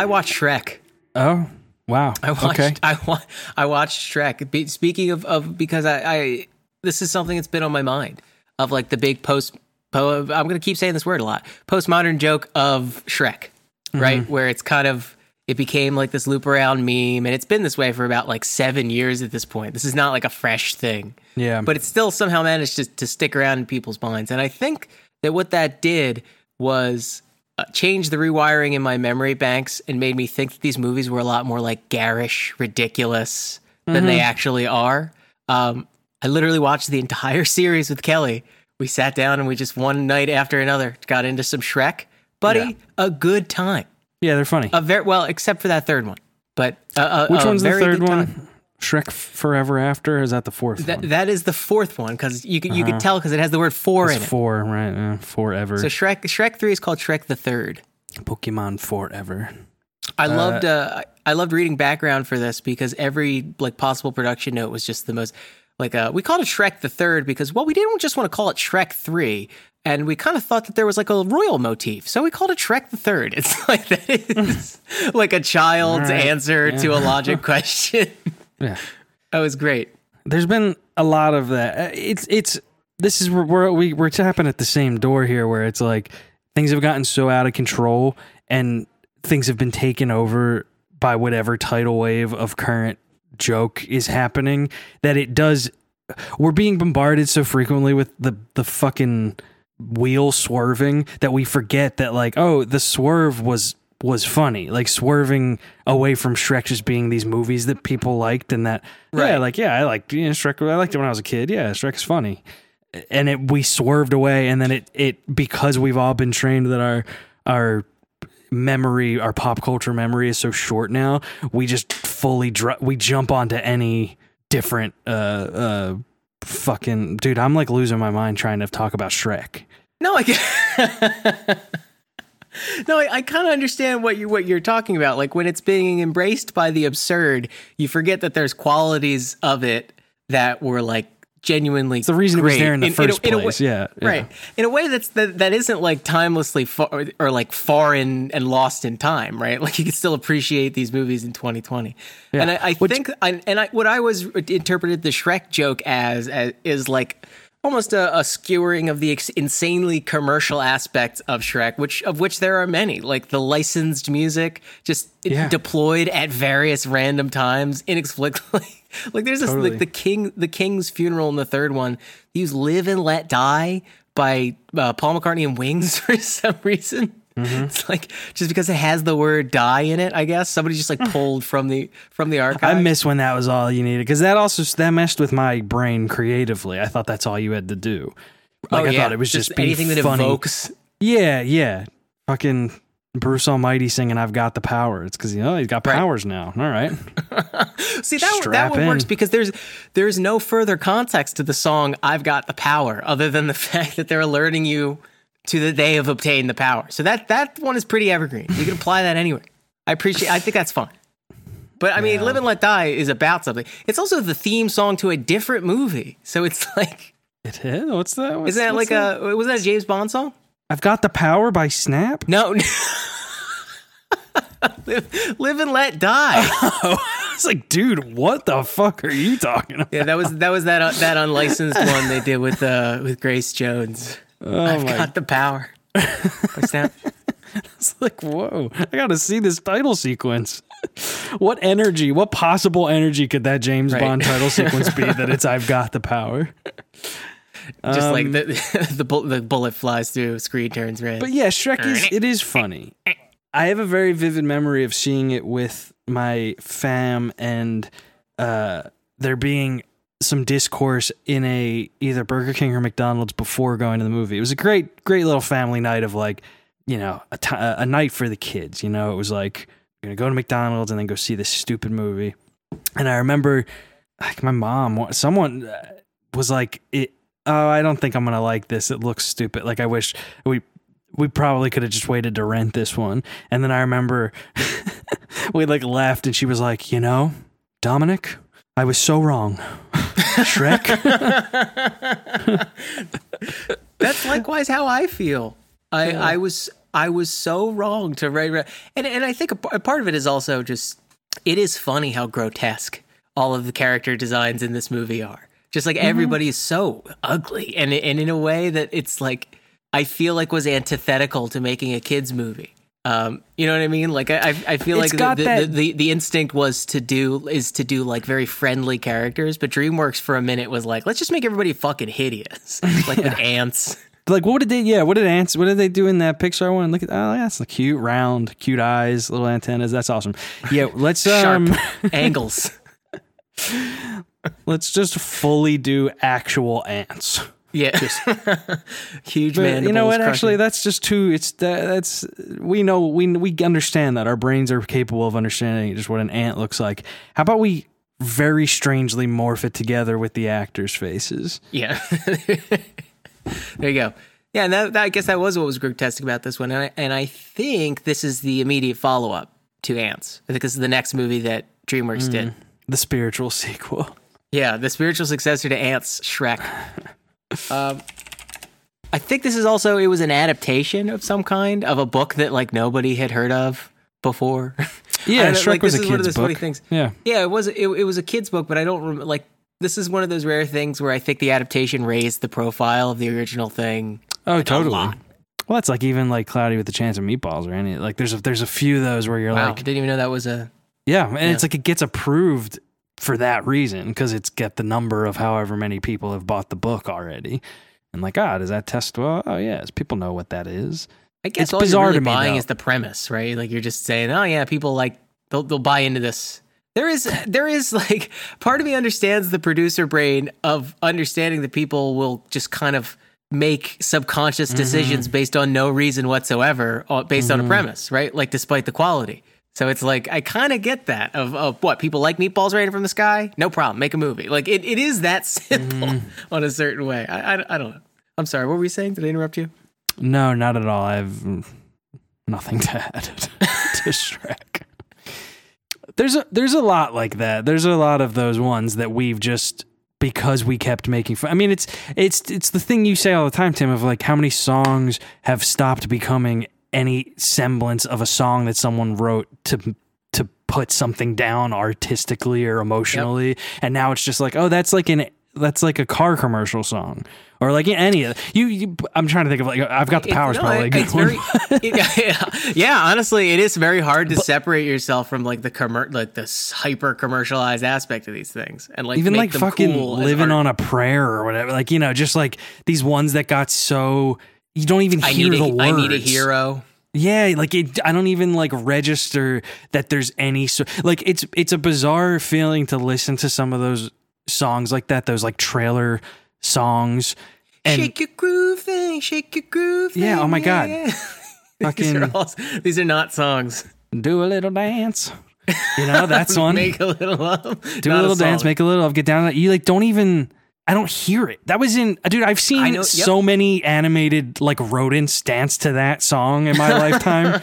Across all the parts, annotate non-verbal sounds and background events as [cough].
I watched Shrek. Oh, wow. I watched. okay. I wa- I watched Shrek. Be- Speaking of, of because I, I this is something that's been on my mind of like the big post. Po- I'm going to keep saying this word a lot. Postmodern joke of Shrek, mm-hmm. right? Where it's kind of it became like this loop around meme, and it's been this way for about like seven years at this point. This is not like a fresh thing, Yeah. but it still somehow managed to, to stick around in people's minds. And I think that what that did was uh, change the rewiring in my memory banks and made me think that these movies were a lot more like garish, ridiculous than they actually are. Um, I literally watched the entire [laughs] series with Kelly. We sat down and we just one night after another got into some Shrek. Buddy, Yeah. a good time. yeah, they're funny. A very well, except for that third one. But uh, Which a one's the very third one? time. Shrek Forever After? Is that the fourth That, one? that is the fourth one because you could you could tell because it has the word four It's in it. four, right? Uh, forever. So Shrek Shrek three is called Shrek the Third. Pokemon Forever. I loved uh, I loved reading background for this because every like possible production note was just the most like uh, we called it Shrek the Third because well we didn't just want to call it Shrek Three and we kind of thought that there was like a royal motif so we called it Shrek the Third. [laughs] It's like that is [laughs] like a child's right. answer to a logic [laughs] question. Yeah. that was great. There's been a lot of that. Uh, It's it's this is where we're we, we're tapping at the same door here, where it's like things have gotten so out of control and things have been taken over by whatever tidal wave of current joke is happening that it does. We're being bombarded so frequently with the the fucking wheel swerving that we forget that like oh the swerve was was funny like swerving away from Shrek just being these movies that people liked and that right. yeah like yeah I liked you know, Shrek I liked it when I was a kid. Yeah Shrek is funny. And it we swerved away and then it it because we've all been trained that our our memory our pop culture memory is so short now we just fully dr- we jump onto any different uh uh fucking dude i'm like losing my mind trying to talk about shrek. No, I [laughs] [laughs] No, I, I kind of understand what you what you're talking about. Like when it's being embraced by the absurd, you forget that there's qualities of it that were like genuinely. it's the reason it was there in the a- first a- a place way- yeah, yeah. Right. In a way that's that, that isn't like timelessly far, or, like foreign and lost in time, right? Like you can still appreciate these movies in 2020. And I, I Which- think, I, and I, what I was uh, interpreted the Shrek joke as, as is like almost a, a skewering of the ex- insanely commercial aspects of Shrek, which of which there are many, like the licensed music just Yeah. deployed at various random times inexplicably. [laughs] like there's this Totally. like the king, the king's funeral in the third one. They use "Live and Let Die" by uh, Paul McCartney and Wings [laughs] for some reason. Mm-hmm. It's like just because it has the word "die" in it. I guess somebody just like pulled from the from the archive. i miss when that was all you needed because that also that messed with my brain creatively i thought that's all you had to do like Oh, i yeah. thought it was just, be anything that funny. evokes. yeah yeah fucking bruce almighty singing i've got the power it's because you know he's got Right. powers now all right [laughs] See that that Snap one works because there's there's no further context to the song "I've Got the Power" other than the [laughs] fact that they're alerting you to that they have obtained the power. So that that one is pretty evergreen. You can apply that anywhere. I appreciate. I think that's fun. But I mean, Yeah. "Live and Let Die" is about something. It's also the theme song to a different movie. So it's [laughs] like, it is what's that what's, isn't that like a was that a James Bond song? i've got the power by snap No. live, [laughs] live and let die. [laughs] I was like, dude, what the fuck are you talking about? Yeah, that was that was that uh, that unlicensed one they did with uh with Grace Jones. Oh I've my got the power. [laughs] What's that? It's like, whoa, I gotta see this title sequence. What energy, what possible energy could that James Right. Bond title sequence be that it's I've got the power? Just Um, like the [laughs] the, bull, the bullet flies through, screen turns red. But yeah, Shrek is it is funny. I have a very vivid memory of seeing it with my fam and uh there being some discourse in a either Burger King or McDonald's before going to the movie. It was a great great little family night of like, you know, a a night for the kids, you know. It was like going to go to McDonald's and then go see this stupid movie. And I remember like my mom someone uh, was like it oh, I don't think I'm to like this. It looks stupid. Like I wish we we probably could have just waited to rent this one. And then I remember [laughs] we like laughed and she was like, "You know, Dominic, I was so wrong." Shrek? That's likewise how I feel. I, I was I was so wrong to write, and and I think a, a part of it is also just it is funny how grotesque all of the character designs in this movie are. Just like mm-hmm. everybody is so ugly, and and in a way that it's like I feel like was antithetical to making a kids movie. Um, you know what I mean? Like I, I feel It's like the, the, that- the, the instinct was to do is to do like very friendly characters, but DreamWorks for a minute was like, let's just make everybody fucking hideous, [laughs] like with [laughs] ants. Like what did they? Yeah, what did ants? What did they do in that Pixar one? Look at oh, that's the cute, round, cute eyes, little antennas. That's awesome. Yeah, [laughs] let's Sharp um, angles. let's just fully do actual ants. Yeah, just, [laughs] huge man. you know what? Actually, that's just too. It's that, that's we know we we understand that our brains are capable of understanding just what an ant looks like. How about we very strangely morph it together with the actors' faces? yeah. [laughs] there you go. Yeah, and that, that, I guess that was what was grotesque about this one, and I, and I think this is the immediate follow up to Antz. I think this is the next movie that DreamWorks Mm. did. The spiritual sequel. Yeah, the spiritual successor to Antz, Shrek. [laughs] um, I think this is also it was an adaptation of some kind of a book that like nobody had heard of before. [laughs] Yeah, Shrek like, was this a is one of kid's those funny book. things. Yeah. Yeah, it was it, it was a kid's book, but I don't remember like this is one of those rare things where I think the adaptation raised the profile of the original thing. Oh, totally. Well, that's like even like Cloudy with the Chance of Meatballs or any like there's a there's a few of those where you're Wow, like didn't even know that was a yeah, and it's like it gets approved for that reason because it's get the number of however many people have bought the book already. And like, ah, does that test well? Oh yes, people know what that is. I guess It's all bizarre you're really to me, buying though. is the premise, right? Like you're just saying, oh yeah, people like they'll they'll buy into this. There is [laughs] there is like part of me understands the producer brain of understanding that people will just kind of make subconscious decisions Mm-hmm. based on no reason whatsoever, uh, based on a premise, right? Like despite the quality. So it's like I kind of get that of, of what people like meatballs raining from the sky. No problem, make a movie. Like it, it is that [laughs] simple Mm-hmm. on a certain way. I, I I don't know. I'm sorry. What were we saying? Did I interrupt you? No, not at all. I have mm, nothing to add [laughs] to Shrek. There's a there's a lot like that. There's a lot of those ones that we've just because we kept making fun. I mean, it's it's it's the thing you say all the time, Tim, of like how many songs have stopped becoming any semblance of a song that someone wrote to to put something down artistically or emotionally, and now it's just like, oh, that's like an that's like a car commercial song. Or like any of you, you. I'm trying to think of like I've got the It- powers no, probably. it- it's very, [laughs] yeah, yeah. Honestly, it is very hard to separate yourself from like the commer- like this hyper commercialized aspect of these things, and like even like fucking cool living on a prayer or whatever. Like you know, just like these ones that got so you don't even I hear need, the a, words. I need a hero. Yeah, like it. I don't even like register that there's any so like it's it's a bizarre feeling to listen to some of those songs like that. Those like trailer songs. And shake your groove thing, shake your groove. Yeah, thing, oh my God. yeah. [laughs] these, are all, these are not songs. do a little dance. You know, that's [laughs] one. Make a little love. do a little dance, make a little love, get down. You like don't even. I don't hear it. That was in, dude. I've seen know- yep. so many animated like rodents dance to that song in my [laughs] lifetime.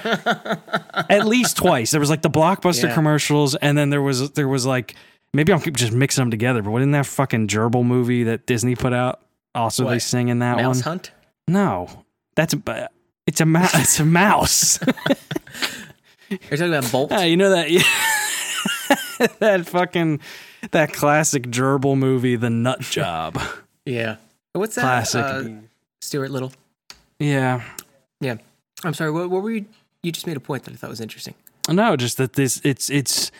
At least twice. There was like the blockbuster Yeah. commercials, and then there was there was like maybe I'm just mixing them together. But what in that fucking gerbil movie that Disney put out? Also, they What? sing in that Mouse one. Hunt. No, that's a it's a mouse. [laughs] it's a mouse. [laughs] You're talking about Bolt. Ah, you know that Yeah. that fucking that classic gerbil movie, The Nut Job. [laughs] yeah. What's that? Classic. Uh, Stuart Little. yeah. Yeah. I'm sorry. What, what were you? You just made a point that I thought was interesting. No, just that this it's it's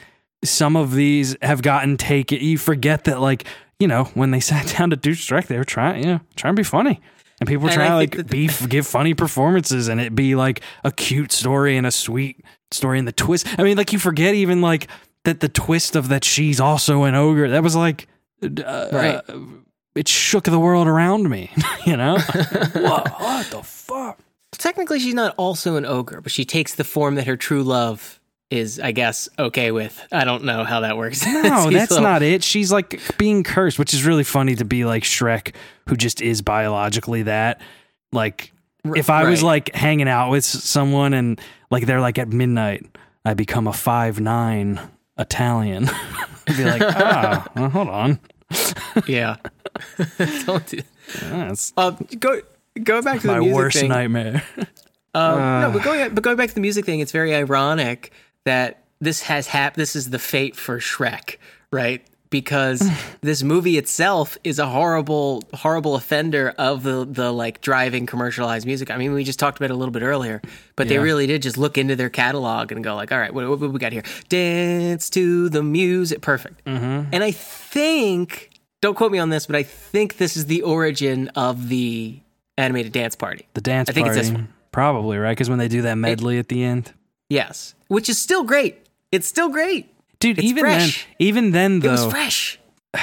some of these have gotten taken. You forget that like you know when they [laughs] sat down to do Shrek, they were trying you know trying to be funny. And people And trying to like be give funny performances and it be like a cute story and a sweet story and the twist. I mean, like you forget even like that the twist of that she's also an ogre. That was like, uh, Right. uh, it shook the world around me. [laughs] you know, [laughs] what, what the fuck? Technically, she's not also an ogre, but she takes the form that her true love is, I guess, okay with. I don't know how that works. No, [laughs] that's a- not it. She's like being cursed, which is really funny to be like Shrek, who just is biologically that. Like, if I was like hanging out with someone and like they're like at midnight, I become a five nine Italian. I'd be like, [laughs] ah, well, hold on. Yeah. [laughs] don't do. That's Uh, go go back to the my music worst thing. nightmare. Um, Uh. no, but going but going back to the music thing, it's very ironic that this has hap- This is the fate for Shrek, right? Because [laughs] this movie itself is a horrible, horrible offender of the the like driving commercialized music. I mean, we just talked about it a little bit earlier, but they really did just look into their catalog and go like, all right, what, what, what we got here? Dance to the music, perfect. Mm-hmm. And I think, don't quote me on this, but I think this is the origin of the animated dance party. The dance I think it's party, this one. probably right because when they do that medley at the end, Yes, which is still great. It's still great. Dude. It's even fresh. then, even then It was though, fresh. [sighs]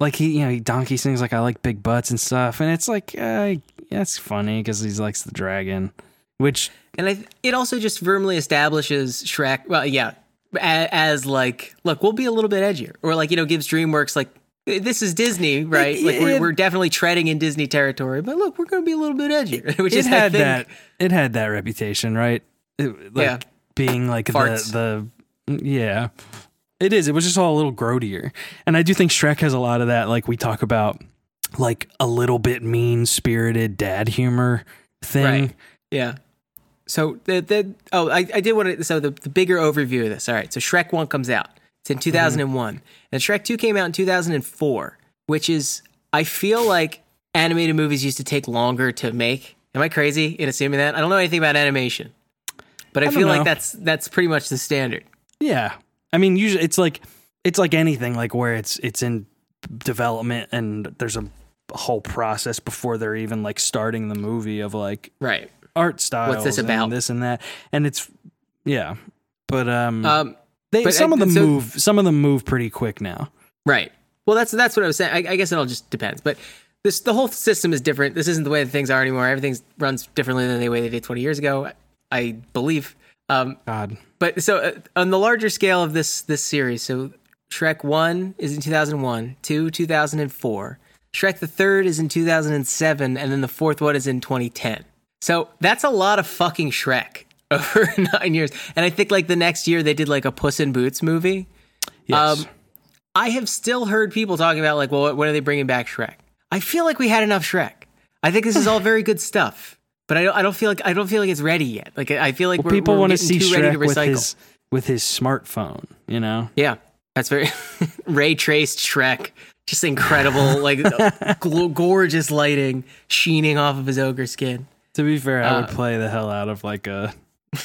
like he, you know, he donkey sings like I like big butts and stuff, and it's like, uh, that's funny because he likes the dragon, which And I, it also just firmly establishes Shrek. Well, yeah, as, as like, look, we'll be a little bit edgier, or like you know, gives DreamWorks like this is Disney, right? Like it- we're, we're definitely treading in Disney territory, but look, we're going to be a little bit edgier, [laughs] which it is I had think, that it had that reputation, right? It- like Yeah. being like Farts. the the yeah. It is. It was just all a little grodier. And I do think Shrek has a lot of that like we talk about like a little bit mean-spirited dad humor thing. Right. Yeah. So the the oh I, I did want to so the, the bigger overview of this. All right. So Shrek one comes out. It's in mm-hmm. two and Shrek two came out in two thousand and four, which is I feel like animated movies used to take longer to make. Am I crazy in assuming that? I don't know anything about animation, but I, don't feel know. like that's that's pretty much the standard. Yeah. I mean, usually it's like it's like anything like where it's it's in development and there's a whole process before they're even like starting the movie of like Right. art style what's this and about? this and that and it's yeah but um, Um. they, but, some uh, of them so- move some of them move pretty quick now Right. Well, that's that's what I was saying. I, I guess it all just depends. But this the whole system is different. This isn't the way that things are anymore. Everything runs differently than the way they did 20 years ago. I believe. Um, god but so uh, on the larger scale of this this series, so Shrek one is in 2001, two 2004. Shrek the third is in 2007, and then the fourth one is in 2010. So that's a lot of fucking Shrek [laughs] over nine years. And I think like the next year they did like a Puss in Boots movie. yes Um, I have still heard people talking about like, well, when are they bringing back Shrek? I feel like we had enough Shrek. I think this is all very good stuff, but I don't. I don't feel like I don't feel like it's ready yet. Like I feel like well, we're, people want to getting see too ready Shrek to with recycle. his with his smartphone you know Yeah, that's very [laughs] ray traced Shrek. Just incredible, [laughs] like gl- gorgeous lighting sheening off of his ogre skin. to be fair i would Uh, play the hell out of like a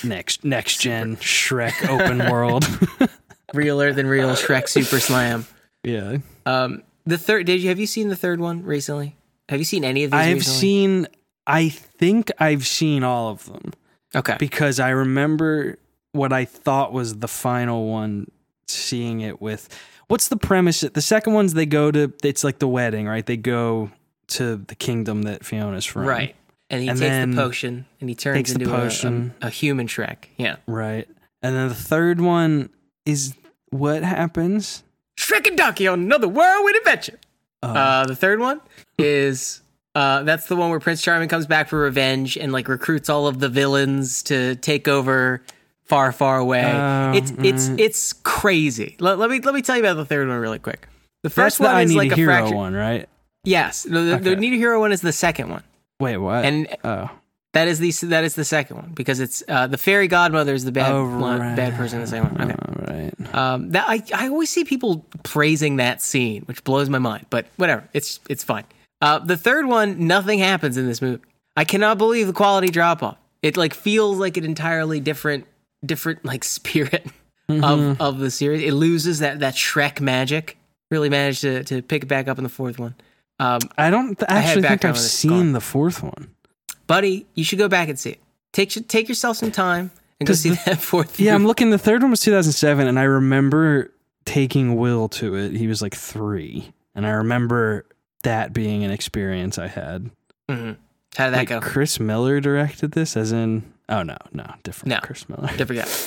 next next gen Shrek open world [laughs] Realer than real Shrek Super Slam. yeah Um, the third. Did you have you seen the third one recently? Have you seen any of these? I've recently? seen I think I've seen all of them Okay. because I remember what I thought was the final one seeing it with what's the premise the second one's they go to it's like the wedding right they go to the kingdom that Fiona's from Right. And he And takes the potion and he turns into a- potion. A, a human Shrek. Yeah. right and then the third one is what happens Shrek and Donkey on another whirlwind adventure. Oh. Uh, the third one is uh, that's the one where Prince Charming comes back for revenge and like recruits all of the villains to take over far, far away. Oh, it's it's mm. it's crazy. Let, let me let me tell you about the third one really quick. The that's first the one I is like a hero one right Yes, the, the, the Need a Hero one is the second one, wait what and oh that is the that is the second one because it's uh, the fairy godmother is the bad Oh, one, right. bad person in the second one. Okay. all right Um, that I, I always see people praising that scene, which blows my mind. But whatever, it's it's fine. Uh, the third one, nothing happens in this movie. I cannot believe the quality drop off. It like feels like an entirely different different like [laughs] spirit Mm-hmm. of of the series. It loses that that Shrek magic. Really managed to to pick it back up in the fourth one. Um, I don't th- actually think I've seen gone. the fourth one buddy, you should go back and see it. Take take yourself some time and go see the- that [laughs] fourth. Yeah, I'm looking. The third one was 2007, and I remember taking Will to it. He was like three, and I remember that being an experience I had. Mhm. How did that Wait, go? Chris Miller directed this, as in, oh no, no, different No. Chris Miller. Different guy. [laughs]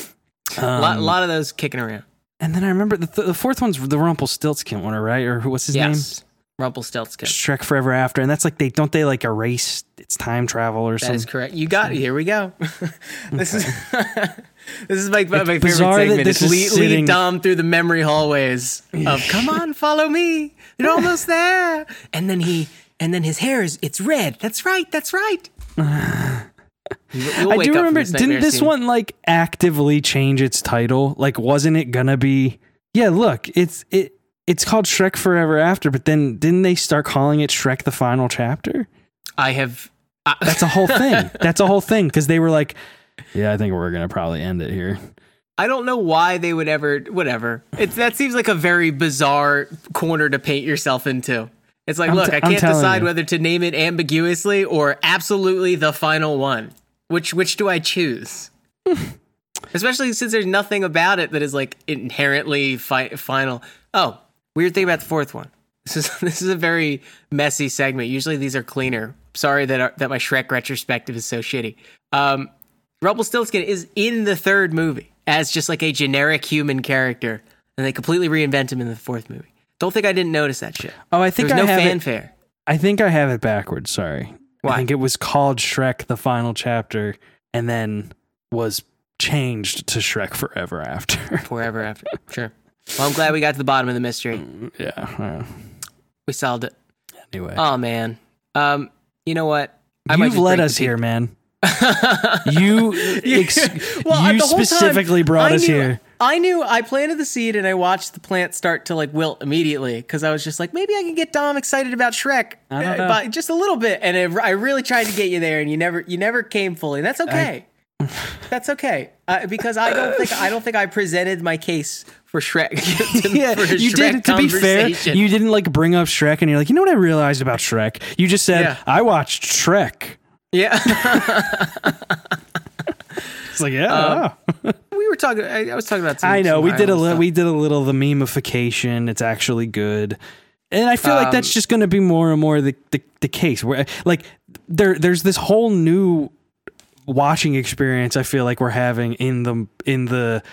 Um, a lot, lot of those kicking around. and then I remember the, th- the fourth one's the Rumpelstiltskin one, right? Or what's his name? yes. Rumpelstiltskin. Shrek Forever After, and that's like they don't they like erase its time travel or That something. That is correct. You got it. Here we go. [laughs] this is [laughs] this is my, my favorite segment. this It's is lead, sitting- lead Dom through the memory hallways of [sighs] "Come on, follow me. You're almost there." And then he and then his hair is it's red. That's right. That's right. You'll [sighs] I do remember. this Didn't this soon. one like actively change its title? Like, wasn't it gonna be? Yeah, look, it's it. It's called Shrek Forever After, but then didn't they start calling it Shrek the Final Chapter? I have. I, That's a whole thing. [laughs] That's a whole thing because they were like, "Yeah, I think we're gonna probably end it here." I don't know why they would ever. Whatever. It's that seems like a very bizarre corner to paint yourself into. It's like, I'm look, t- I can't decide you. whether to name it ambiguously or absolutely the final one. Which which do I choose? [laughs] Especially since there's nothing about it that is like inherently fi- final. Oh, weird thing about the fourth one. This is [laughs] this is a very messy segment. Usually these are cleaner. Sorry that our, that my Shrek retrospective is so shitty. Um, Rumpelstiltskin is in the third movie as just like a generic human character, and they completely reinvent him in the fourth movie. Don't think I didn't notice that shit. Oh, I think There's I no have it. I think I have it backwards. Sorry. Why? I think it was called Shrek the Final Chapter, and then was changed to Shrek Forever After. [laughs] Forever after. Sure. Well, I'm glad we got to the bottom of the mystery. yeah. uh, We solved it. anyway, Oh man. Um, you know what? I might you've led us here, man. You, [laughs] ex- Well, you the whole time, specifically brought I us knew- here. I knew I planted the seed and I watched the plant start to like wilt immediately because I was just like, maybe I can get Dom excited about Shrek, I don't know. but just a little bit. And it, I really tried to get you there, and you never, you never came fully. And that's okay. that's okay uh, because I don't think I don't think I presented my case for Shrek. to- [laughs] [laughs] Yeah, for you Shrek did. To be fair, you didn't like bring up Shrek, and you're like, you know what I realized about Shrek? You just said Yeah. I watched Shrek. Yeah. [laughs] It's like, yeah, wow. [laughs] we were talking. I, I was talking about. Some, I know we did a little. We did a little the memification. It's actually good, and I feel like Um, that's just going to be more and more the, the the case. Where like there there's this whole new watching experience. I feel like we're having in the in the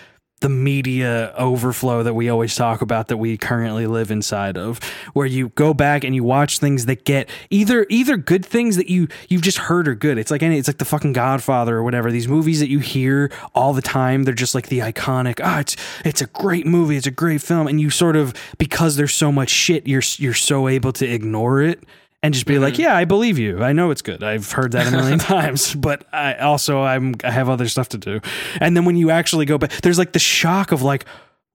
the media overflow that we always talk about that we currently live inside of where you go back and you watch things that get either either good things that you you've just heard are good. It's like any it's like the fucking godfather or whatever. These movies that you hear all the time they're just like the iconic ah it's it's a great movie. It's a great film. And you sort of because there's so much shit you're you're so able to ignore it and just be like, mm-hmm. yeah, I believe you. I know it's good. I've heard that a million [laughs] times, but I also I'm I have other stuff to do. And then when you actually go back, there's like the shock of like,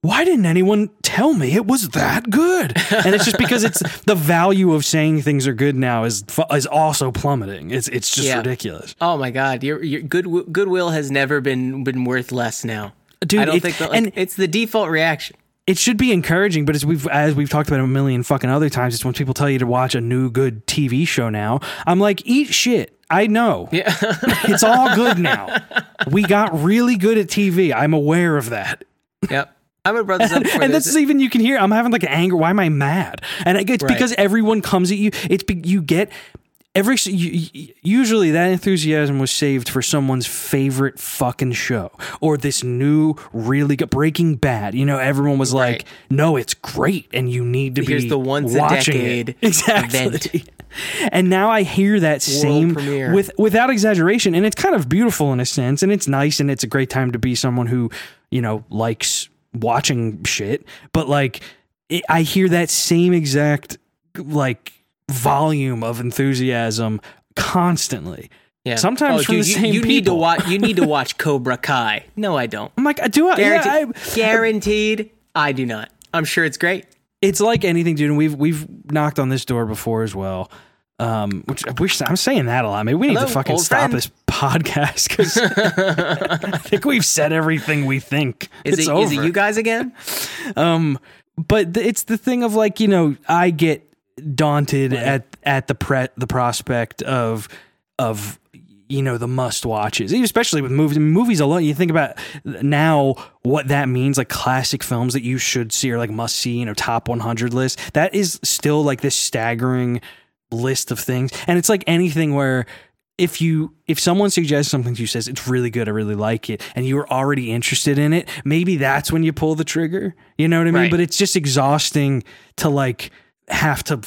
why didn't anyone tell me it was that good? And it's just because it's [laughs] the value of saying things are good now is is also plummeting. It's it's just Yeah. ridiculous, Oh my god, your your good goodwill has never been been worth less now. dude. I don't it- think that, like, and it's the default reaction. It should be encouraging, but as we've as we've talked about a million fucking other times, it's when people tell you to watch a new good TV show now. I'm like, eat shit. I know. Yeah. [laughs] It's all good now. We got really good at TV. I'm aware of that. yep. I'm this up [laughs] and this- that's even you can hear. I'm having like an anger. Why am I mad? And it's Right. because everyone comes at you. It's be, you get every. Usually that enthusiasm was saved for someone's favorite fucking show or this new really good Breaking Bad. You know, everyone was like, Right. "No, it's great, and you need to Here's be the once a watching decade [laughs] it." exactly." event. And now I hear that same premiere. with without exaggeration, and it's kind of beautiful in a sense, and it's nice, and it's a great time to be someone who you know likes watching shit. But like, it, I hear that same exact like volume of enthusiasm constantly. yeah. sometimes oh, from dude, the you, same you need to people. watch. You need to [laughs] watch Cobra Kai. No, I don't. I'm like, I do I? Yeah, Guaranteed. I, guaranteed. I do not. I'm sure it's great. it's like anything, dude. And we've we've knocked on this door before as well. Um, which I wish I'm saying that a lot. Maybe we need Hello, to fucking stop friend. this podcast because [laughs] I think we've said everything we think. Is it's it over. is it you guys again? Um, but it's the thing of like you know I get daunted at at the pre the prospect of of you know the must watches, especially with movies. Movies alone, you think about now what that means, like classic films that you should see or like must see, you know, top 100 list. That is still like this staggering list of things, and it's like anything where if you if someone suggests something to you says it's really good i really like it and you're already interested in it maybe that's when you pull the trigger you know what i mean Right. but it's just exhausting to like have to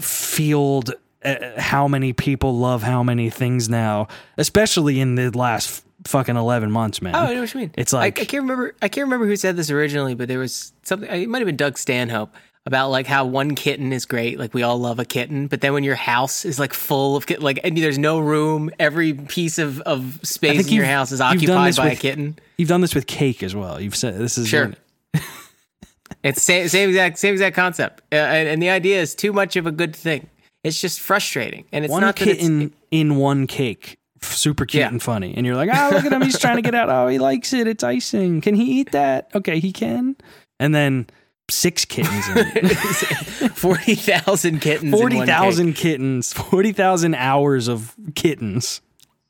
field uh, how many people love how many things now especially in the last fucking 11 months man Oh, I know what you mean. It's I, I like- can't remember. I can't remember who said this originally, but there was something. It might have been Doug Stanhope. about like how one kitten is great, like we all love a kitten, but then when your house is like full of like and there's no room, every piece of of space in your house is occupied by a kitten. You've done this with cake as well. You've said this is Sure. It's same same exact same exact concept, uh, and, and the idea is too much of a good thing. It's just frustrating, and it's one not that it's, kitten in one cake. Super cute Yeah. and funny, and you're like, oh, look at him! He's trying to get out. Oh, he likes it. It's icing. Can he eat that? Okay, he can. And then six kittens. In it. [laughs] forty thousand kittens. in one Forty cake. thousand kittens. Forty thousand hours of kittens.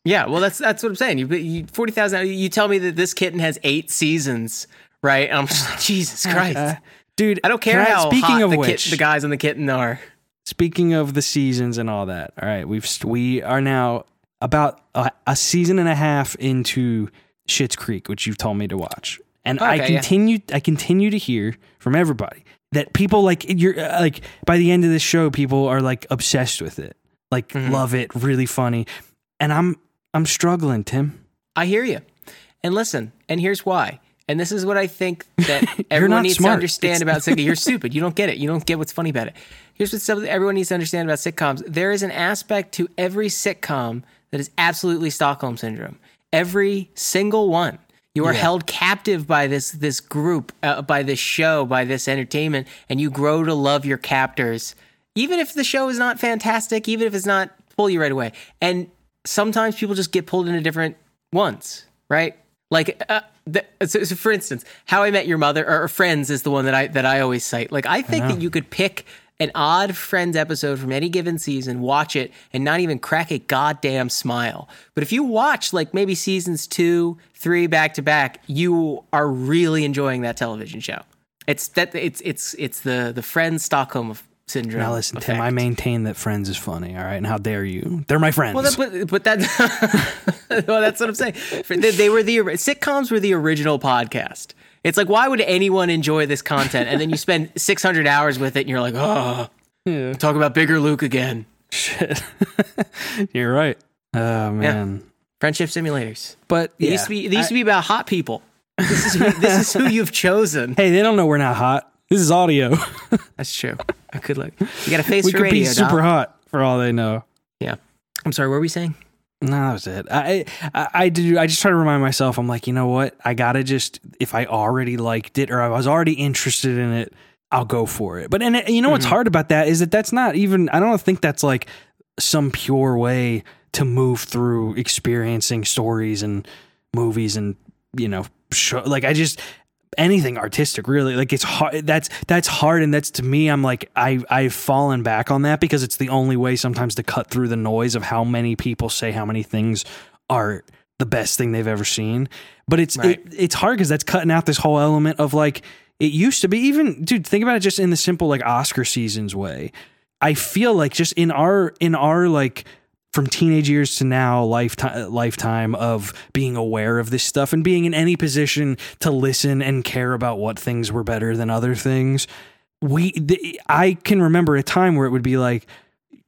Yeah, well, that's that's what I'm saying. You, you forty thousand. You tell me that this kitten has eight seasons, right? And I'm just like, [laughs] Jesus Christ, Uh, dude, I don't care how Speaking hot of the, which, kit, the guys on the kitten are. speaking of the seasons and all that all right we've we are now about a, a season and a half into Schitt's Creek which you've told me to watch and I Okay, yeah. continue I continue to hear from everybody that people like you're uh, like by the end of this show people are like obsessed with it like Mhm. love it really funny and I'm I'm struggling Tim I hear you, and listen, and here's why. And this is what I think [laughs] that everyone needs smart. to understand It's- about [laughs] sitcoms. You're stupid. You don't get it. You don't get what's funny about it. Here's what everyone needs to understand about sitcoms. There is an aspect to every sitcom that is absolutely Stockholm syndrome. Every single one. You are Yeah. held captive by this this group, uh, by this show, by this entertainment, and you grow to love your captors, even if the show is not fantastic, even if it's not pull you right away. And sometimes people just get pulled into different ones, right? Like, uh, the, so, so for instance, How I Met Your Mother or Friends is the one that I that I always cite. Like, I think know. that you could pick an odd Friends episode from any given season, watch it, and not even crack a goddamn smile. But if you watch like maybe seasons two, three back to back, you are really enjoying that television show. It's that it's it's it's the the Friends Stockholm syndrome. now listen Tim effect. I maintain that Friends is funny all right and how dare you they're my friends Well, that, but, but that, well, that's what I'm saying. They, they were the sitcoms were the original podcast. It's like, why would anyone enjoy this content? And then you spend [laughs] 600 hours with it, and you're like, oh, Yeah. talk about bigger Luke again. Shit. [laughs] You're right. Oh man. Friendship simulators. But yeah. used to be. They used to be about hot people. This is this is who [laughs] you've chosen. hey, they don't know we're not hot. This is audio. [laughs] That's true. I could look. You got a face we for could radio. be super hot for all they know. Yeah. I'm sorry. What were we saying? No, that was it. I, I I do. I just try to remind myself. I'm like, you know what? I gotta just if I already liked it or I was already interested in it, I'll go for it. But and it- you know what's Mhm. hard about that is that that's not even. I don't think that's like some pure way to move through experiencing stories and movies and you know show, like I just anything artistic really. Like it's hard that's that's hard and that's to me i'm like i i've fallen back on that because it's the only way sometimes to cut through the noise of how many people say how many things are the best thing they've ever seen. But it's Right. it, it's hard because that's cutting out this whole element of like it used to be even dude think about it just in the simple like oscar seasons way. I feel like just in our in our like from teenage years to now lifetime lifetime of being aware of this stuff and being in any position to listen and care about what things were better than other things. We i can remember a time where it would be like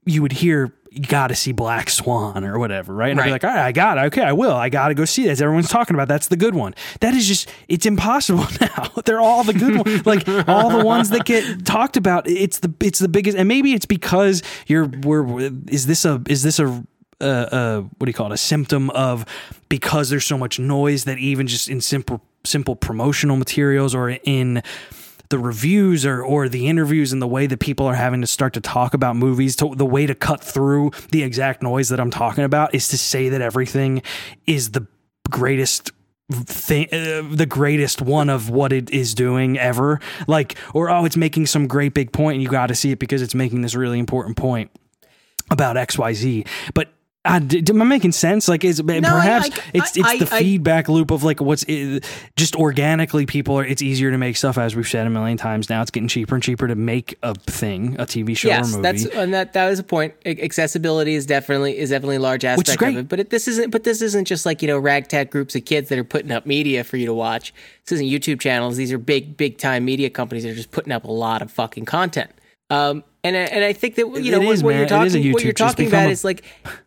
you would hear you got to see black swan or whatever right? And i'd be like all right i got it. Okay i will. I got to go see that everyone's talking about that's the good one. That is just it's impossible [laughs] now. They're all the good ones like all the ones that get talked about it's the it's the biggest and maybe it's because you're we're is this a is this a uh, uh, what do you call it? A symptom of because there's so much noise that even just in simple simple promotional materials or in the reviews or or the interviews and the way that people are having to start to talk about movies to the way to cut through the exact noise that I'm talking about is to say that everything is the greatest thing uh, the greatest one of what it is doing ever. Like or oh it's making some great big point and you got to see it because it's making this really important point about XYZ but uh, d- am I making sense? Like, is perhaps I- it's I- it's I- the feedback loop of like what's i just organically people are. It's easier to make stuff as we've said a million times. Now it's getting cheaper and cheaper to make a thing, a TV show yes, or movie. that's and that that is a point. Accessibility is definitely is definitely a large aspect is great. of it. But it, this isn't. But this isn't just like you know ragtag groups of kids that are putting up media for you to watch. This isn't YouTube channels. These are big big time media companies that are just putting up a lot of fucking content. Um, and I- and I think that you know It what, is, what you're It talking what you're talking about a- is like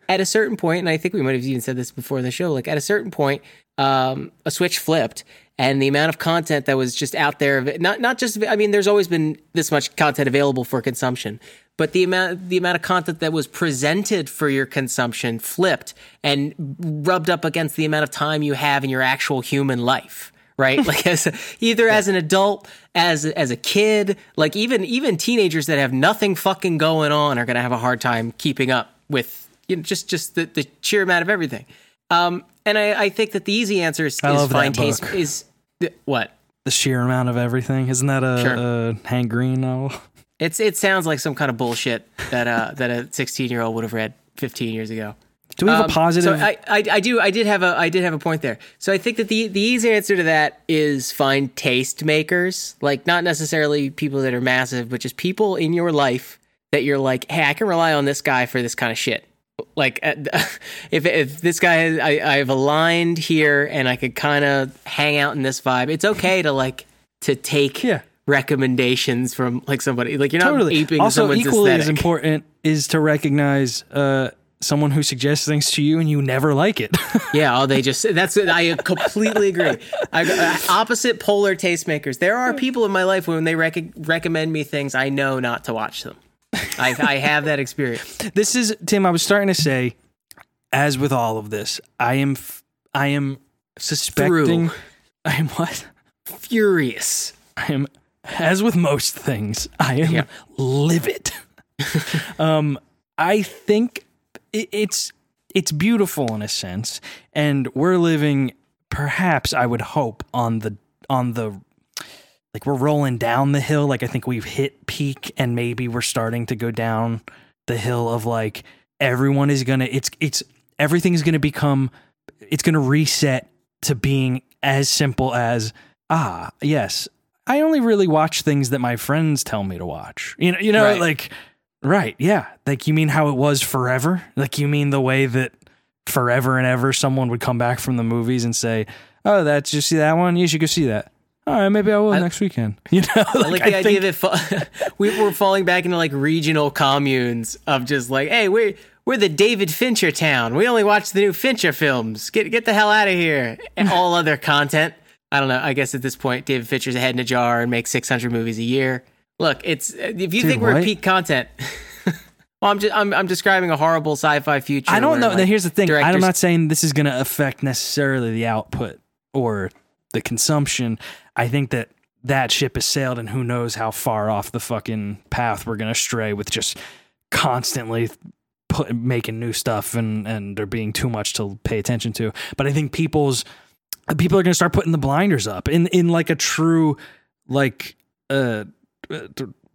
at a certain point, and I think we might have even said this before the show. Like at a certain point, um, a switch flipped, and the amount of content that was just out there. Not not just. I mean, there's always been this much content available for consumption, but the amount the amount of content that was presented for your consumption flipped and rubbed up against the amount of time you have in your actual human life right [laughs] like as either yeah. as an adult as as a kid like even even teenagers that have nothing fucking going on are going to have a hard time keeping up with you know just just the, the sheer amount of everything um and i i think that the easy answer is, is fine taste is what the sheer amount of everything isn't that a, sure. a hank green novel [laughs] it's it sounds like some kind of bullshit that uh that a 16 year old would have read 15 years ago. Do we have um, a positive? So I, I, I do I did have a I did have a point there. So I think that the the easy answer to that is find taste makers, like not necessarily people that are massive, but just people in your life that you're like, hey, I can rely on this guy for this kind of shit. Like [laughs] if if this guy has, I I've aligned here and I could kind of hang out in this vibe. It's okay to like to take yeah recommendations from like somebody. Like you're not totally. aping also, someone's equally aesthetic. as important is to recognize uh, someone who suggests things to you and you never like it. [laughs] yeah, oh, they just that's I completely agree. I, uh, opposite polar tastemakers. There are people in my life when they rec- recommend me things, I know not to watch them. I, I have that experience. [laughs] This is Tim. I was starting to say, as with all of this, I am f- I am suspecting. Through. [laughs] I am what? Furious. I am as with most things, I am yeah. livid. [laughs] um, I think it, it's it's beautiful in a sense, and we're living, perhaps I would hope, on the on the like we're rolling down the hill. Like I think we've hit peak, and maybe we're starting to go down the hill of like everyone is gonna. It's it's everything's gonna become. It's gonna reset to being as simple as ah yes I only really watch things that my friends tell me to watch. You know, you know, right. like right, yeah. Like you mean how it was forever? Like you mean the way that forever and ever someone would come back from the movies and say, "Oh, that's you see that one? You should go see that." All right, maybe I will I, next weekend. [laughs] You know, like, I like the I idea think, that fa- [laughs] we, we're falling back into like regional communes of just like, hey, we're we're the David Fincher town. We only watch the new Fincher films. Get get the hell out of here. [laughs] And all other content I don't know. I guess at this point, David Fincher's a head in a jar and makes 600 movies a year. Look, it's uh, if you Dude, think we're at peak content. well, I'm just I'm, I'm describing a horrible sci-fi future. I don't know. Like, here's the thing. Directors- I'm not saying this is going to affect necessarily the output or the consumption. I think that that ship has sailed, and who knows how far off the fucking path we're going to stray with just constantly put, making new stuff and and there being too much to pay attention to. But I think people's people are going to start putting the blinders up in in like a true like uh, uh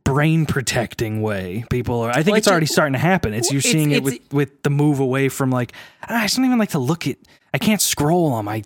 brain protecting way. People are. I think it's already starting to happen. It's you're seeing it's, it with with the move away from like I don't even like to look at. I can't scroll on my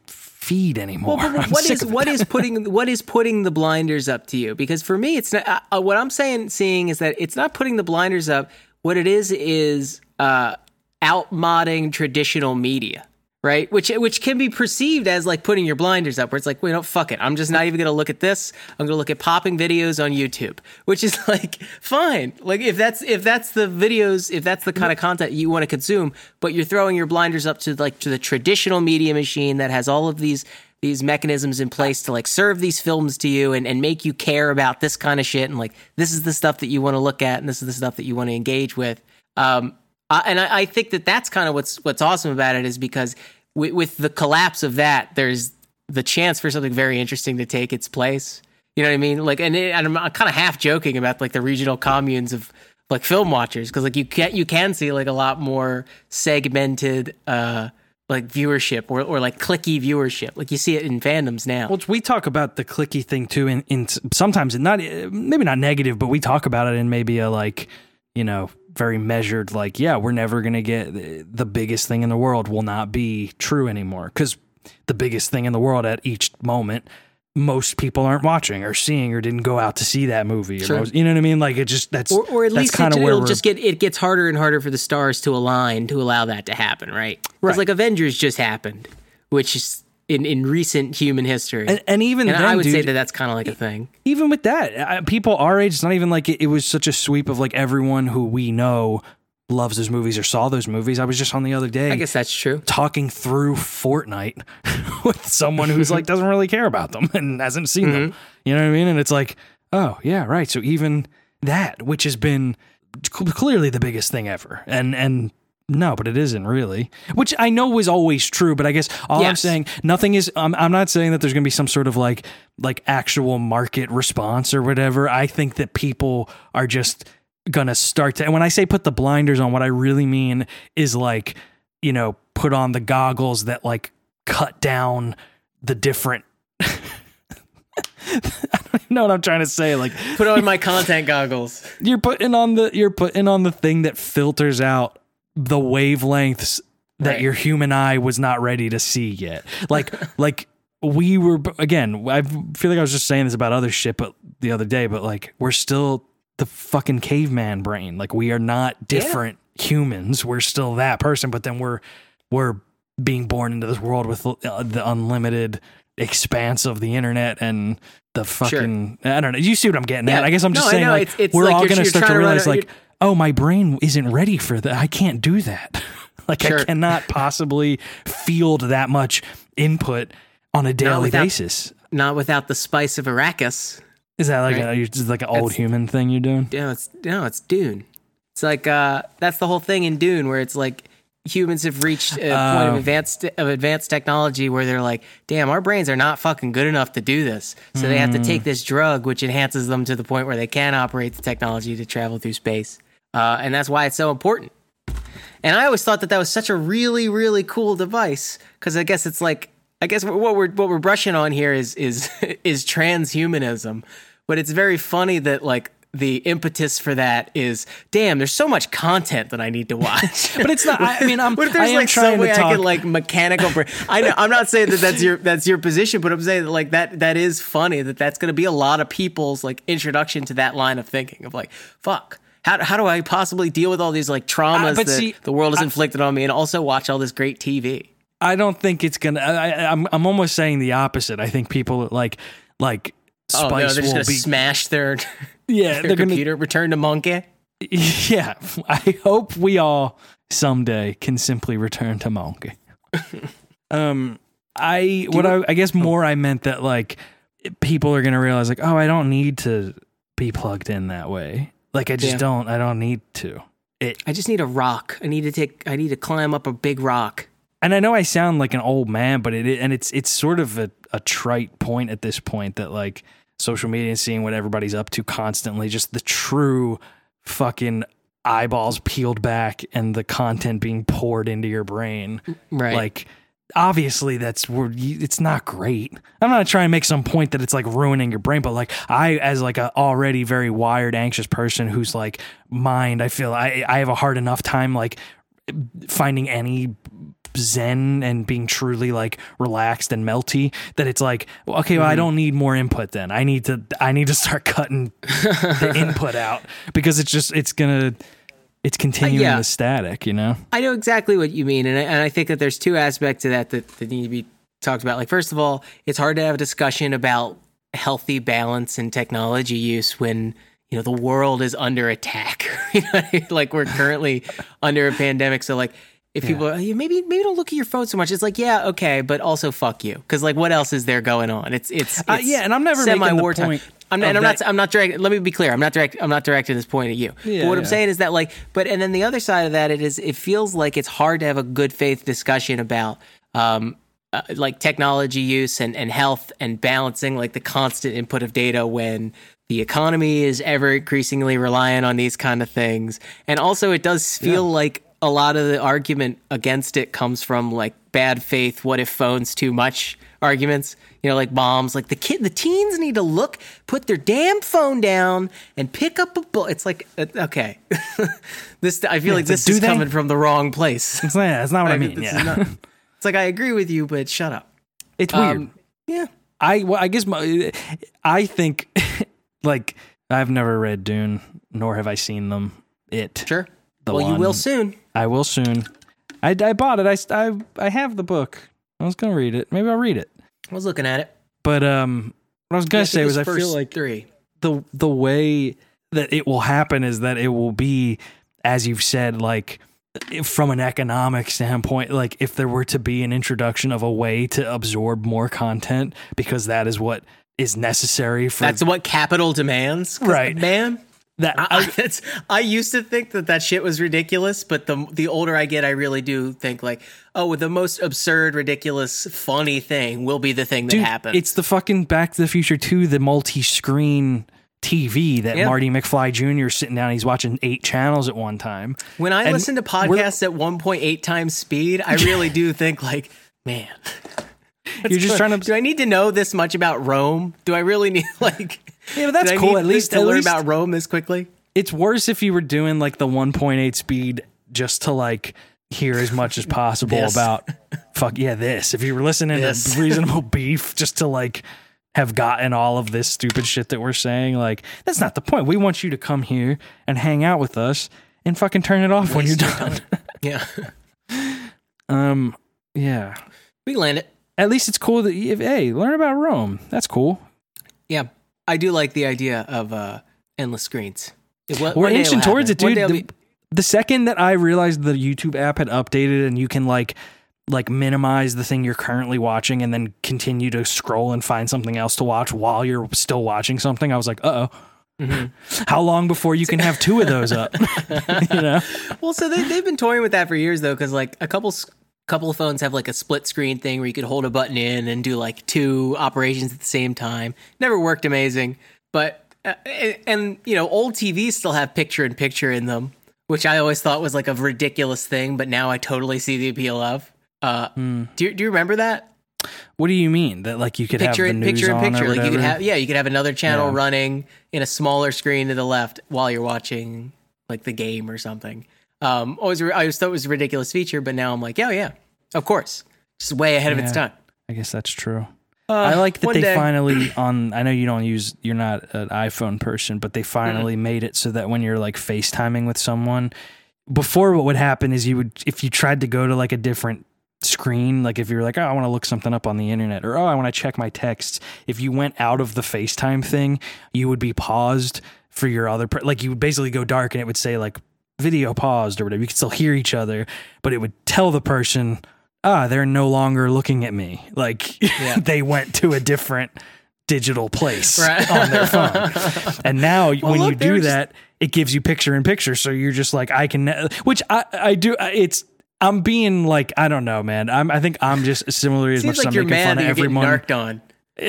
feed anymore. Well, [laughs] what is what is [laughs] putting what is putting the blinders up to you? Because for me, it's not. Uh, what I'm saying, seeing is that it's not putting the blinders up. What it is is uh, outmodding traditional media right? Which which can be perceived as like putting your blinders up, where it's like, wait, no, fuck it. I'm just not even gonna look at this. I'm gonna look at popping videos on YouTube, which is [laughs] like fine. Like if that's if that's the videos, if that's the kind of content you want to consume, but you're throwing your blinders up to like to the traditional media machine that has all of these these mechanisms in place to like serve these films to you and, and make you care about this kind of shit and like this is the stuff that you want to look at and this is the stuff that you want to engage with. Um, uh, and I, I, think that that's kind of what's what's awesome about it is because with, with the collapse of that, there's the chance for something very interesting to take its place. You know what I mean? Like, and, it, and I'm kind of half joking about like the regional communes of like film watchers because like you can you can see like a lot more segmented uh like viewership or or like clicky viewership. Like you see it in fandoms now. Well, we talk about the clicky thing too, in in sometimes not maybe not negative, but we talk about it in maybe a like you know very measured like yeah we're never going to get uh, the biggest thing in the world will not be true anymore cuz the biggest thing in the world at each moment most people aren't watching or seeing or didn't go out to see that movie sure. most, you know what I mean like it just that's or, or at least kind of where it'll just get it gets harder and harder for the stars to align to allow that to happen right because right. like Avengers just happened which is in, in recent human history. And, and even and then, I would dude, say that that's kind of like a thing. Even with that, people our age, it's not even like it, it was such a sweep of like everyone who we know loves those movies or saw those movies. I was just on the other day I guess that's true. talking through Fortnite [laughs] with someone who's like doesn't really care about them and hasn't seen them. Mm-hmm. You know what I mean? And it's like, oh yeah, right. So even that, which has been clearly the biggest thing ever, and and no, but it isn't really. Which I know was always true, but I guess all I'm saying, nothing is. I'm, I'm not saying that there's going to be some sort of like like actual market response or whatever. I think that people are just gonna start to. And when I say put the blinders on, what I really mean is like you know put on the goggles that like cut down the different. [laughs] I don't even know what I'm trying to say. Like Put on my content goggles. you're putting on the you're putting on the thing that filters out the wavelengths that Right. your human eye was not ready to see yet. Like [laughs] like we were again, I feel like I was just saying this about other shit but the other day, but like we're still the fucking caveman brain. Like we are not different humans. We're still that person, but then we're we're being born into this world with uh, the unlimited expanse of the internet and the fucking I don't know. You see what I'm getting Yeah. at? I guess I'm just No, saying like It's- it's we're like all going to start to realize like, oh, my brain isn't ready for that. I can't do that. [laughs] like I cannot possibly field that much input on a daily without- basis. Not without the spice of Arrakis. Is that like Right. a, like an old That's- human thing you're doing? No, it's no, it's Dune. It's like uh, that's the whole thing in Dune, where it's like humans have reached a point of Oh. advanced of advanced technology where they're like, damn, our brains are not fucking good enough to do this. So they have to Hmm. take this drug, which enhances them to the point where they can operate the technology to travel through space, uh, and that's why it's so important. And I always thought that that was such a really, really cool device because I guess it's like I guess what we're what we're brushing on here is is [laughs] is transhumanism, but it's very funny that like the impetus for that is damn. There's so much content that I need to watch. [laughs] But it's not. I, mean, I'm. [laughs] What if there's like trying some way to I could like mechanical? Bra- I know I'm not saying that that's your that's your position, but I'm saying that like that that is funny that that's going to be a lot of people's like introduction to that line of thinking of like fuck. How, how do I possibly deal with all these like traumas Uh, that see, the world has inflicted on me, and also watch all this great TV? I don't think it's gonna. I, I, I'm. I'm almost saying the opposite. I think people like like Oh no, they're just will gonna be. smash their, [laughs] yeah, their they're gonna. computer, return to monkey. [laughs] Yeah, I hope we all someday can simply return to monkey. [laughs] um, I what I, I guess more I meant that like people are gonna realize like oh I don't need to be plugged in that way. Like I just Yeah. don't. I don't need to. It I just need a rock. I need to take. I need to climb up a big rock. and I know I sound like an old man, but it and it's it's sort of a, a trite point at this point that like social media and seeing what everybody's up to constantly, just the true fucking eyeballs peeled back and the content being poured into your brain. Right. Like obviously that's where it's not great. I'm not trying to make some point that it's like ruining your brain, but like I as like a already very wired anxious person who's like mind, I feel I I have a hard enough time like finding any zen and being truly like relaxed and melty that it's like okay well i mm-hmm. don't need more input then i need to i need to start [laughs] cutting the input out because it's just it's gonna it's continuing yeah. the static you know I know exactly what you mean, and I, and I think that there's two aspects to that, that that need to be talked about. Like, first of all, it's hard to have a discussion about healthy balance and technology use when you know the world is under attack. [laughs] you know, [laughs] like we're currently under a pandemic. So, like, if people are, maybe maybe don't look at your phone so much, it's like, yeah, okay, but also fuck you, because like, what else is there going on? It's it's, it's Uh, yeah, and I'm never making the semi-wartime. point I'm not, of and I'm not. I'm not direct. Let me be clear. I'm not direct. I'm not directing this point at you. Yeah, but what I'm saying is that, like, but and then the other side of that, it is. It feels like it's hard to have a good faith discussion about, um, uh, like technology use and and health and balancing like the constant input of data when the economy is ever increasingly reliant on these kind of things, and also it does feel like a lot of the argument against it comes from like bad faith. What if phones too much? Arguments you know like moms like the kid the teens need to look put their damn phone down and pick up a book it's like uh, okay [laughs] this i feel like like, this do is they? coming from the wrong place it's not, that's not what i, Like, mean yeah not- it's like i agree with you but shut up it's weird Um, yeah I well, I guess my, I think [laughs] like I've never read Dune, nor have I seen them. It sure The well you will soon I will soon. I, I bought it. I, I I have the book. I was gonna read it. Maybe I'll read it. i was looking at it But um, what I was gonna think say was I feel like three the the way that it will happen is that it will be as you've said, like from an economic standpoint, like if there were to be an introduction of a way to absorb more content because that is what is necessary for That's what capital demands. Right. Man, that. I, I, [laughs] I used to think that that shit was ridiculous, but the the older I get, I really do think like, oh, the most absurd, ridiculous, funny thing will be the thing that Dude, happens. It's the fucking Back to the Future 2, the multi-screen TV that. Marty McFly Jr. is sitting down. He's watching eight channels at one time. when I and listen to podcasts at 1.8 times speed, I [laughs] really do think like, man, You're just trying to. do I need to know this much about Rome? Do I really need [laughs] like? Yeah, but that's cool. At least, to at learn least about Rome this quickly. it's worse if you were doing like the 1.8 speed just to like hear as much as possible about [laughs] fuck yeah this. If you were listening This. to [laughs] reasonable beef just to like have gotten all of this stupid shit that we're saying, like that's not the point. We want you to come here and hang out with us and fucking turn it off when you're Waste your done. [laughs] Yeah, Um, yeah. we land it. At least it's cool that you, hey, learn about Rome. That's cool. Yeah, I do like the idea of uh, endless screens. One- We're one day it'll inching towards it, dude. The, be- the second that I realized the YouTube app had updated and you can like like minimize the thing you're currently watching and then continue to scroll and find something else to watch while you're still watching something, I was like, uh oh. Mhm. How long before you can have two of those up? [laughs] you know? [laughs] Well, so they they've been toying with that for years though, because like a couple couple of phones have like a split screen thing where you could hold a button in and do like two operations at the same time. Never worked amazing, but uh, and, and you know old TVs still have picture in picture in them, which I always thought was like a ridiculous thing, but now I totally see the appeal of. Uh, Hmm. do you, do you remember that What do you mean? That like you could picture have in the news picture in picture? Like you could have yeah, you could have another channel Yeah. running in a smaller screen to the left while you're watching like the game or something. Um, always I always thought it was a ridiculous feature, but now I'm like, oh yeah, of course, just way ahead of its time. I guess that's true. Uh, I like that they day- finally [clears throat] on. I know you don't use. You're not an iPhone person, but they finally made it so that when you're like FaceTiming with someone, before what would happen is you would if you tried to go to like a different screen, like if you're like, oh, I want to look something up on the internet, or oh, I want to check my texts. If you went out of the FaceTime thing, you would be paused for your other. Per- like you would basically go dark, and it would say like video paused or whatever. You could still hear each other, but it would tell the person, ah, they're no longer looking at me. Like [laughs] they went to a different digital place Right. on their phone. [laughs] And now when look, you do just- that, it gives you picture in picture. So you're just like, I can, which I, I do. It's, I'm being like, I don't know, man. I'm, I think I'm just similar as much Seems as like I'm making fun of everyone. narked on. [laughs]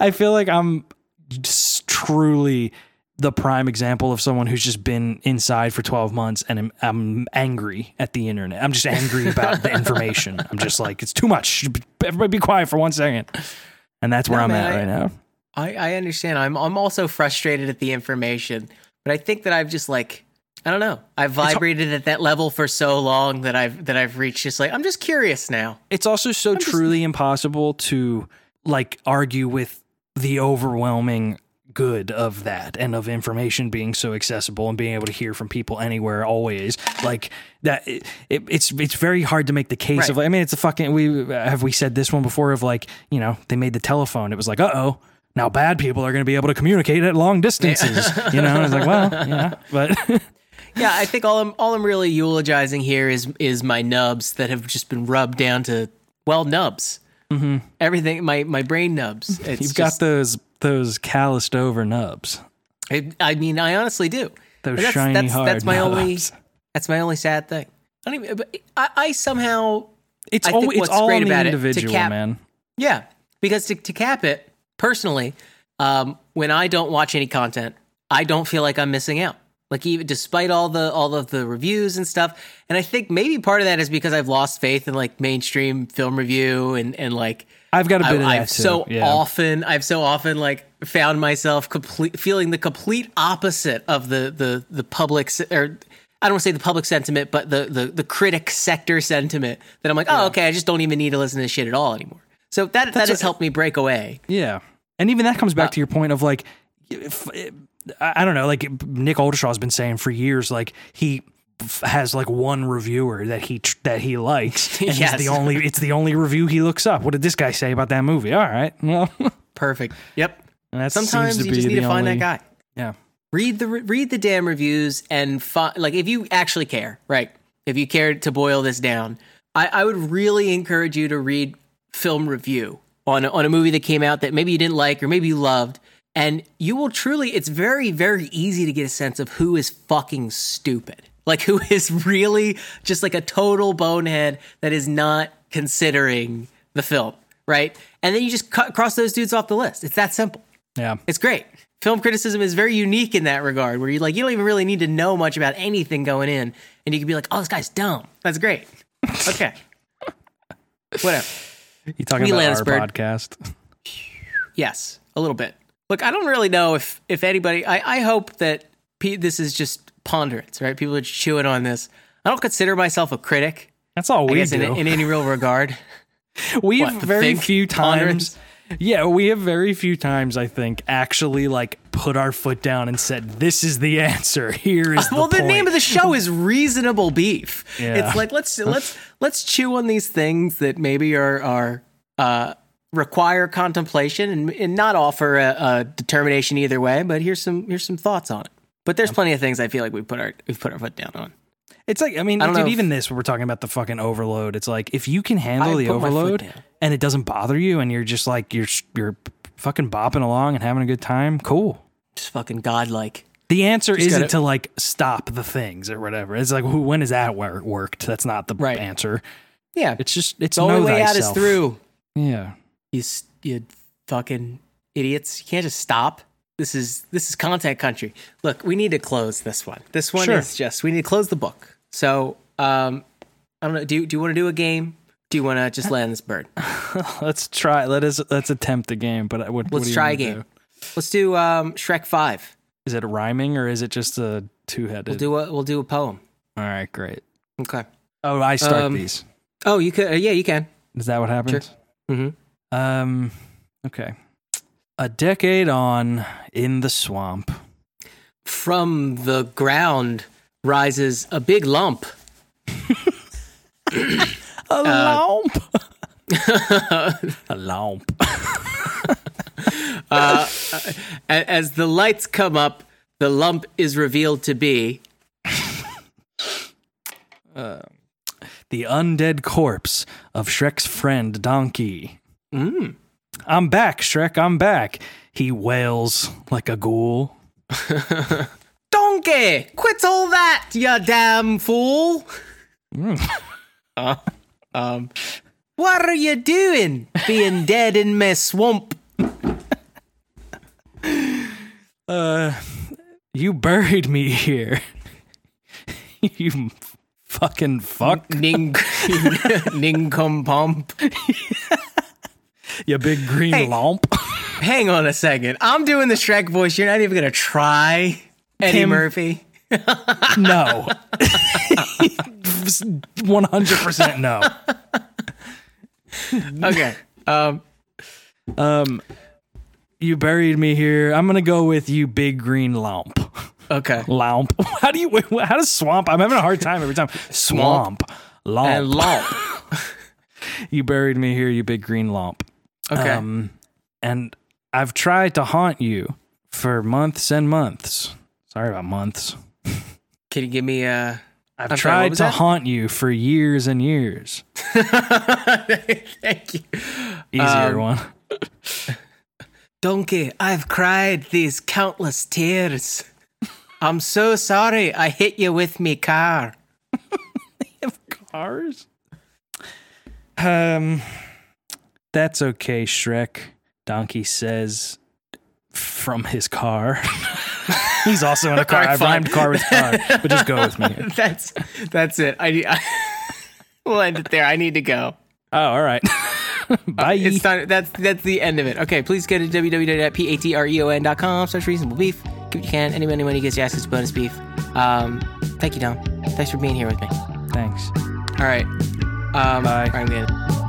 I feel like I'm just truly the prime example of someone who's just been inside for 12 months and I'm, I'm angry at the internet. I'm just angry [laughs] about the information. I'm just like, it's too much. Everybody be quiet for one second. And that's where No, I'm man, at I- right now. I, I understand. I'm I'm also frustrated at the information, but I think that I've just like I don't know. I've vibrated at that level for so long that I've that I've reached just like I'm just curious now. It's also so just- truly impossible to like argue with the overwhelming good of that and of information being so accessible and being able to hear from people anywhere always like that it, it, it's it's very hard to make the case Right. of I mean it's a fucking we have we said this one before of like you know they made the telephone it was like uh-oh now bad people are going to be able to communicate at long distances [laughs] you know it's like well yeah but [laughs] Yeah, I think all I'm all I'm really eulogizing here is is my nubs that have just been rubbed down to well nubs. Mm-hmm. Everything my my brain nubs. [laughs] It's you've just, got those those calloused over nubs I, I mean, I honestly do. those But that's, shiny that's, hard that's my only that's my only sad thing. I don't even. I, I somehow It's I all it's all great on the about it, individual, cap- man. Yeah, because to, to cap it personally, um, when I don't watch any content, I don't feel like I'm missing out. Like even despite all the all of the reviews and stuff, and I think maybe part of that is because I've lost faith in like mainstream film review and and like I've got a bit I, too. so yeah. often I've so often like found myself complete feeling the complete opposite of the the the public or I don't want to say the public sentiment, but the the the critic sector sentiment that I'm like, oh, okay, I just don't even need to listen to shit at all anymore. So that that has what- helped me break away. Yeah, and even that comes Uh, back to your point of like, if, I don't know, like Nick Oldershaw's been saying for years, like he has like one reviewer that he tr- that he likes, [laughs] and Yes. he's the only. It's the only review he looks up. What did this guy say about that movie? All right, well, [laughs] Perfect. Yep. and that Sometimes seems to you be just need to find only- that guy. Yeah, read the read the damn reviews and fi- like if you actually care, right? If you care to boil this down, I, I would really encourage you to read film review on a, on a movie that came out that maybe you didn't like or maybe you loved, and you will truly. It's very very easy to get a sense of who is fucking stupid, like who is really just like a total bonehead that is not considering the film, right? And then you just cut, cross those dudes off the list. It's that simple. Yeah. It's great. Film criticism is very unique in that regard, where you like you don't even really need to know much about anything going in, and you can be like, "Oh, this guy's dumb." That's great. Okay, [laughs] whatever. You talking We about our bird. podcast? Yes, a little bit. Look, I don't really know if if anybody. I I hope that this is just ponderance, right? People are chewing on this. I don't consider myself a critic. That's all I we in, do. in any real regard. [laughs] we What, have very few ponderance? times. Yeah, we have very few times. I think actually like put our foot down and said, "This is the answer. Here is the [laughs] well, the point." name of the show is Reasonable Beef. Yeah. It's like let's [laughs] let's let's chew on these things that maybe are are uh, require contemplation and, and not offer a, a determination either way. But here's some here's some thoughts on it. But there's plenty of things I feel like we put our we've put our foot down on. It's like I mean, I dude, if- even this when we're talking about the fucking overload. It's like if you can handle I the put my foot overload and it doesn't bother you, and you're just like you're you're fucking bopping along and having a good time, cool. Just fucking godlike. The answer isn't gotta- to like stop the things or whatever. It's like who, when has that wor- worked? That's not the Right. answer. Yeah, It's just it's the only know way out is through. Yeah. You you fucking idiots. You can't just stop. This is this is content country. Look, we need to close this one. This one Sure. is just we need to close the book. So um I don't know. Do do you want to do a game? Do you want to just land this bird? [laughs] Let's try. Let us let's attempt the game. But what, what Let's do you try a game. do? Let's do um Shrek Five. Is it rhyming or is it just a two headed? We'll do a we'll do a poem. All right, great. Okay. Oh, I start Um, these. Oh, you could. Uh, yeah, you can. Is that what happens? hmm Um. Okay. A decade on in the swamp. From the ground rises a big lump. [laughs] Uh, [laughs] a lump. a [laughs] lump. Uh, a- As the lights come up, the lump is revealed to be uh, The undead corpse of Shrek's friend Donkey. mm, I'm back, Shrek. I'm back. He wails like a ghoul. Donkey, quit all that, you damn fool. Uh, um, what are you doing being dead in my swamp? Uh, you buried me here. you fucking fuck. Ning, nincompoop. You big green Hey. lump. Hang on a second. I'm doing the Shrek voice. You're not even going to try Eddie Tim. Murphy. [laughs] No. [laughs] 100% no. Okay. Um, Um, you buried me here. I'm gonna go with you, big green lump. okay. Lump. [laughs] How do you? How does swamp? I'm having a hard time every time. Swamp. Lump. And lump. you buried me here, you big green lump. Okay. Um, and I've tried to haunt you for months and months. Sorry about months. Can you give me a? I've I'm tried was to that? haunt you for years and years. [laughs] Thank you. Easier Um, one. [laughs] Donkey, I've cried these countless tears. I'm so sorry I hit you with me car. [laughs] of cars. Um, that's okay, Shrek. Donkey says from his car. [laughs] He's also in a car. I've rhymed car with car, [laughs] but just go with me. [laughs] That's that's it. I, I we'll end it there. I need to go. Oh, all right. Bye. It's time. That's that's the end of it. Okay, please go to www.patreon.com slash reasonable beef. Give what you can. Any money, money gets you access to bonus beef. Um, thank you, Don. Thanks for being here with me. Thanks. All right. Um, Bye. All right,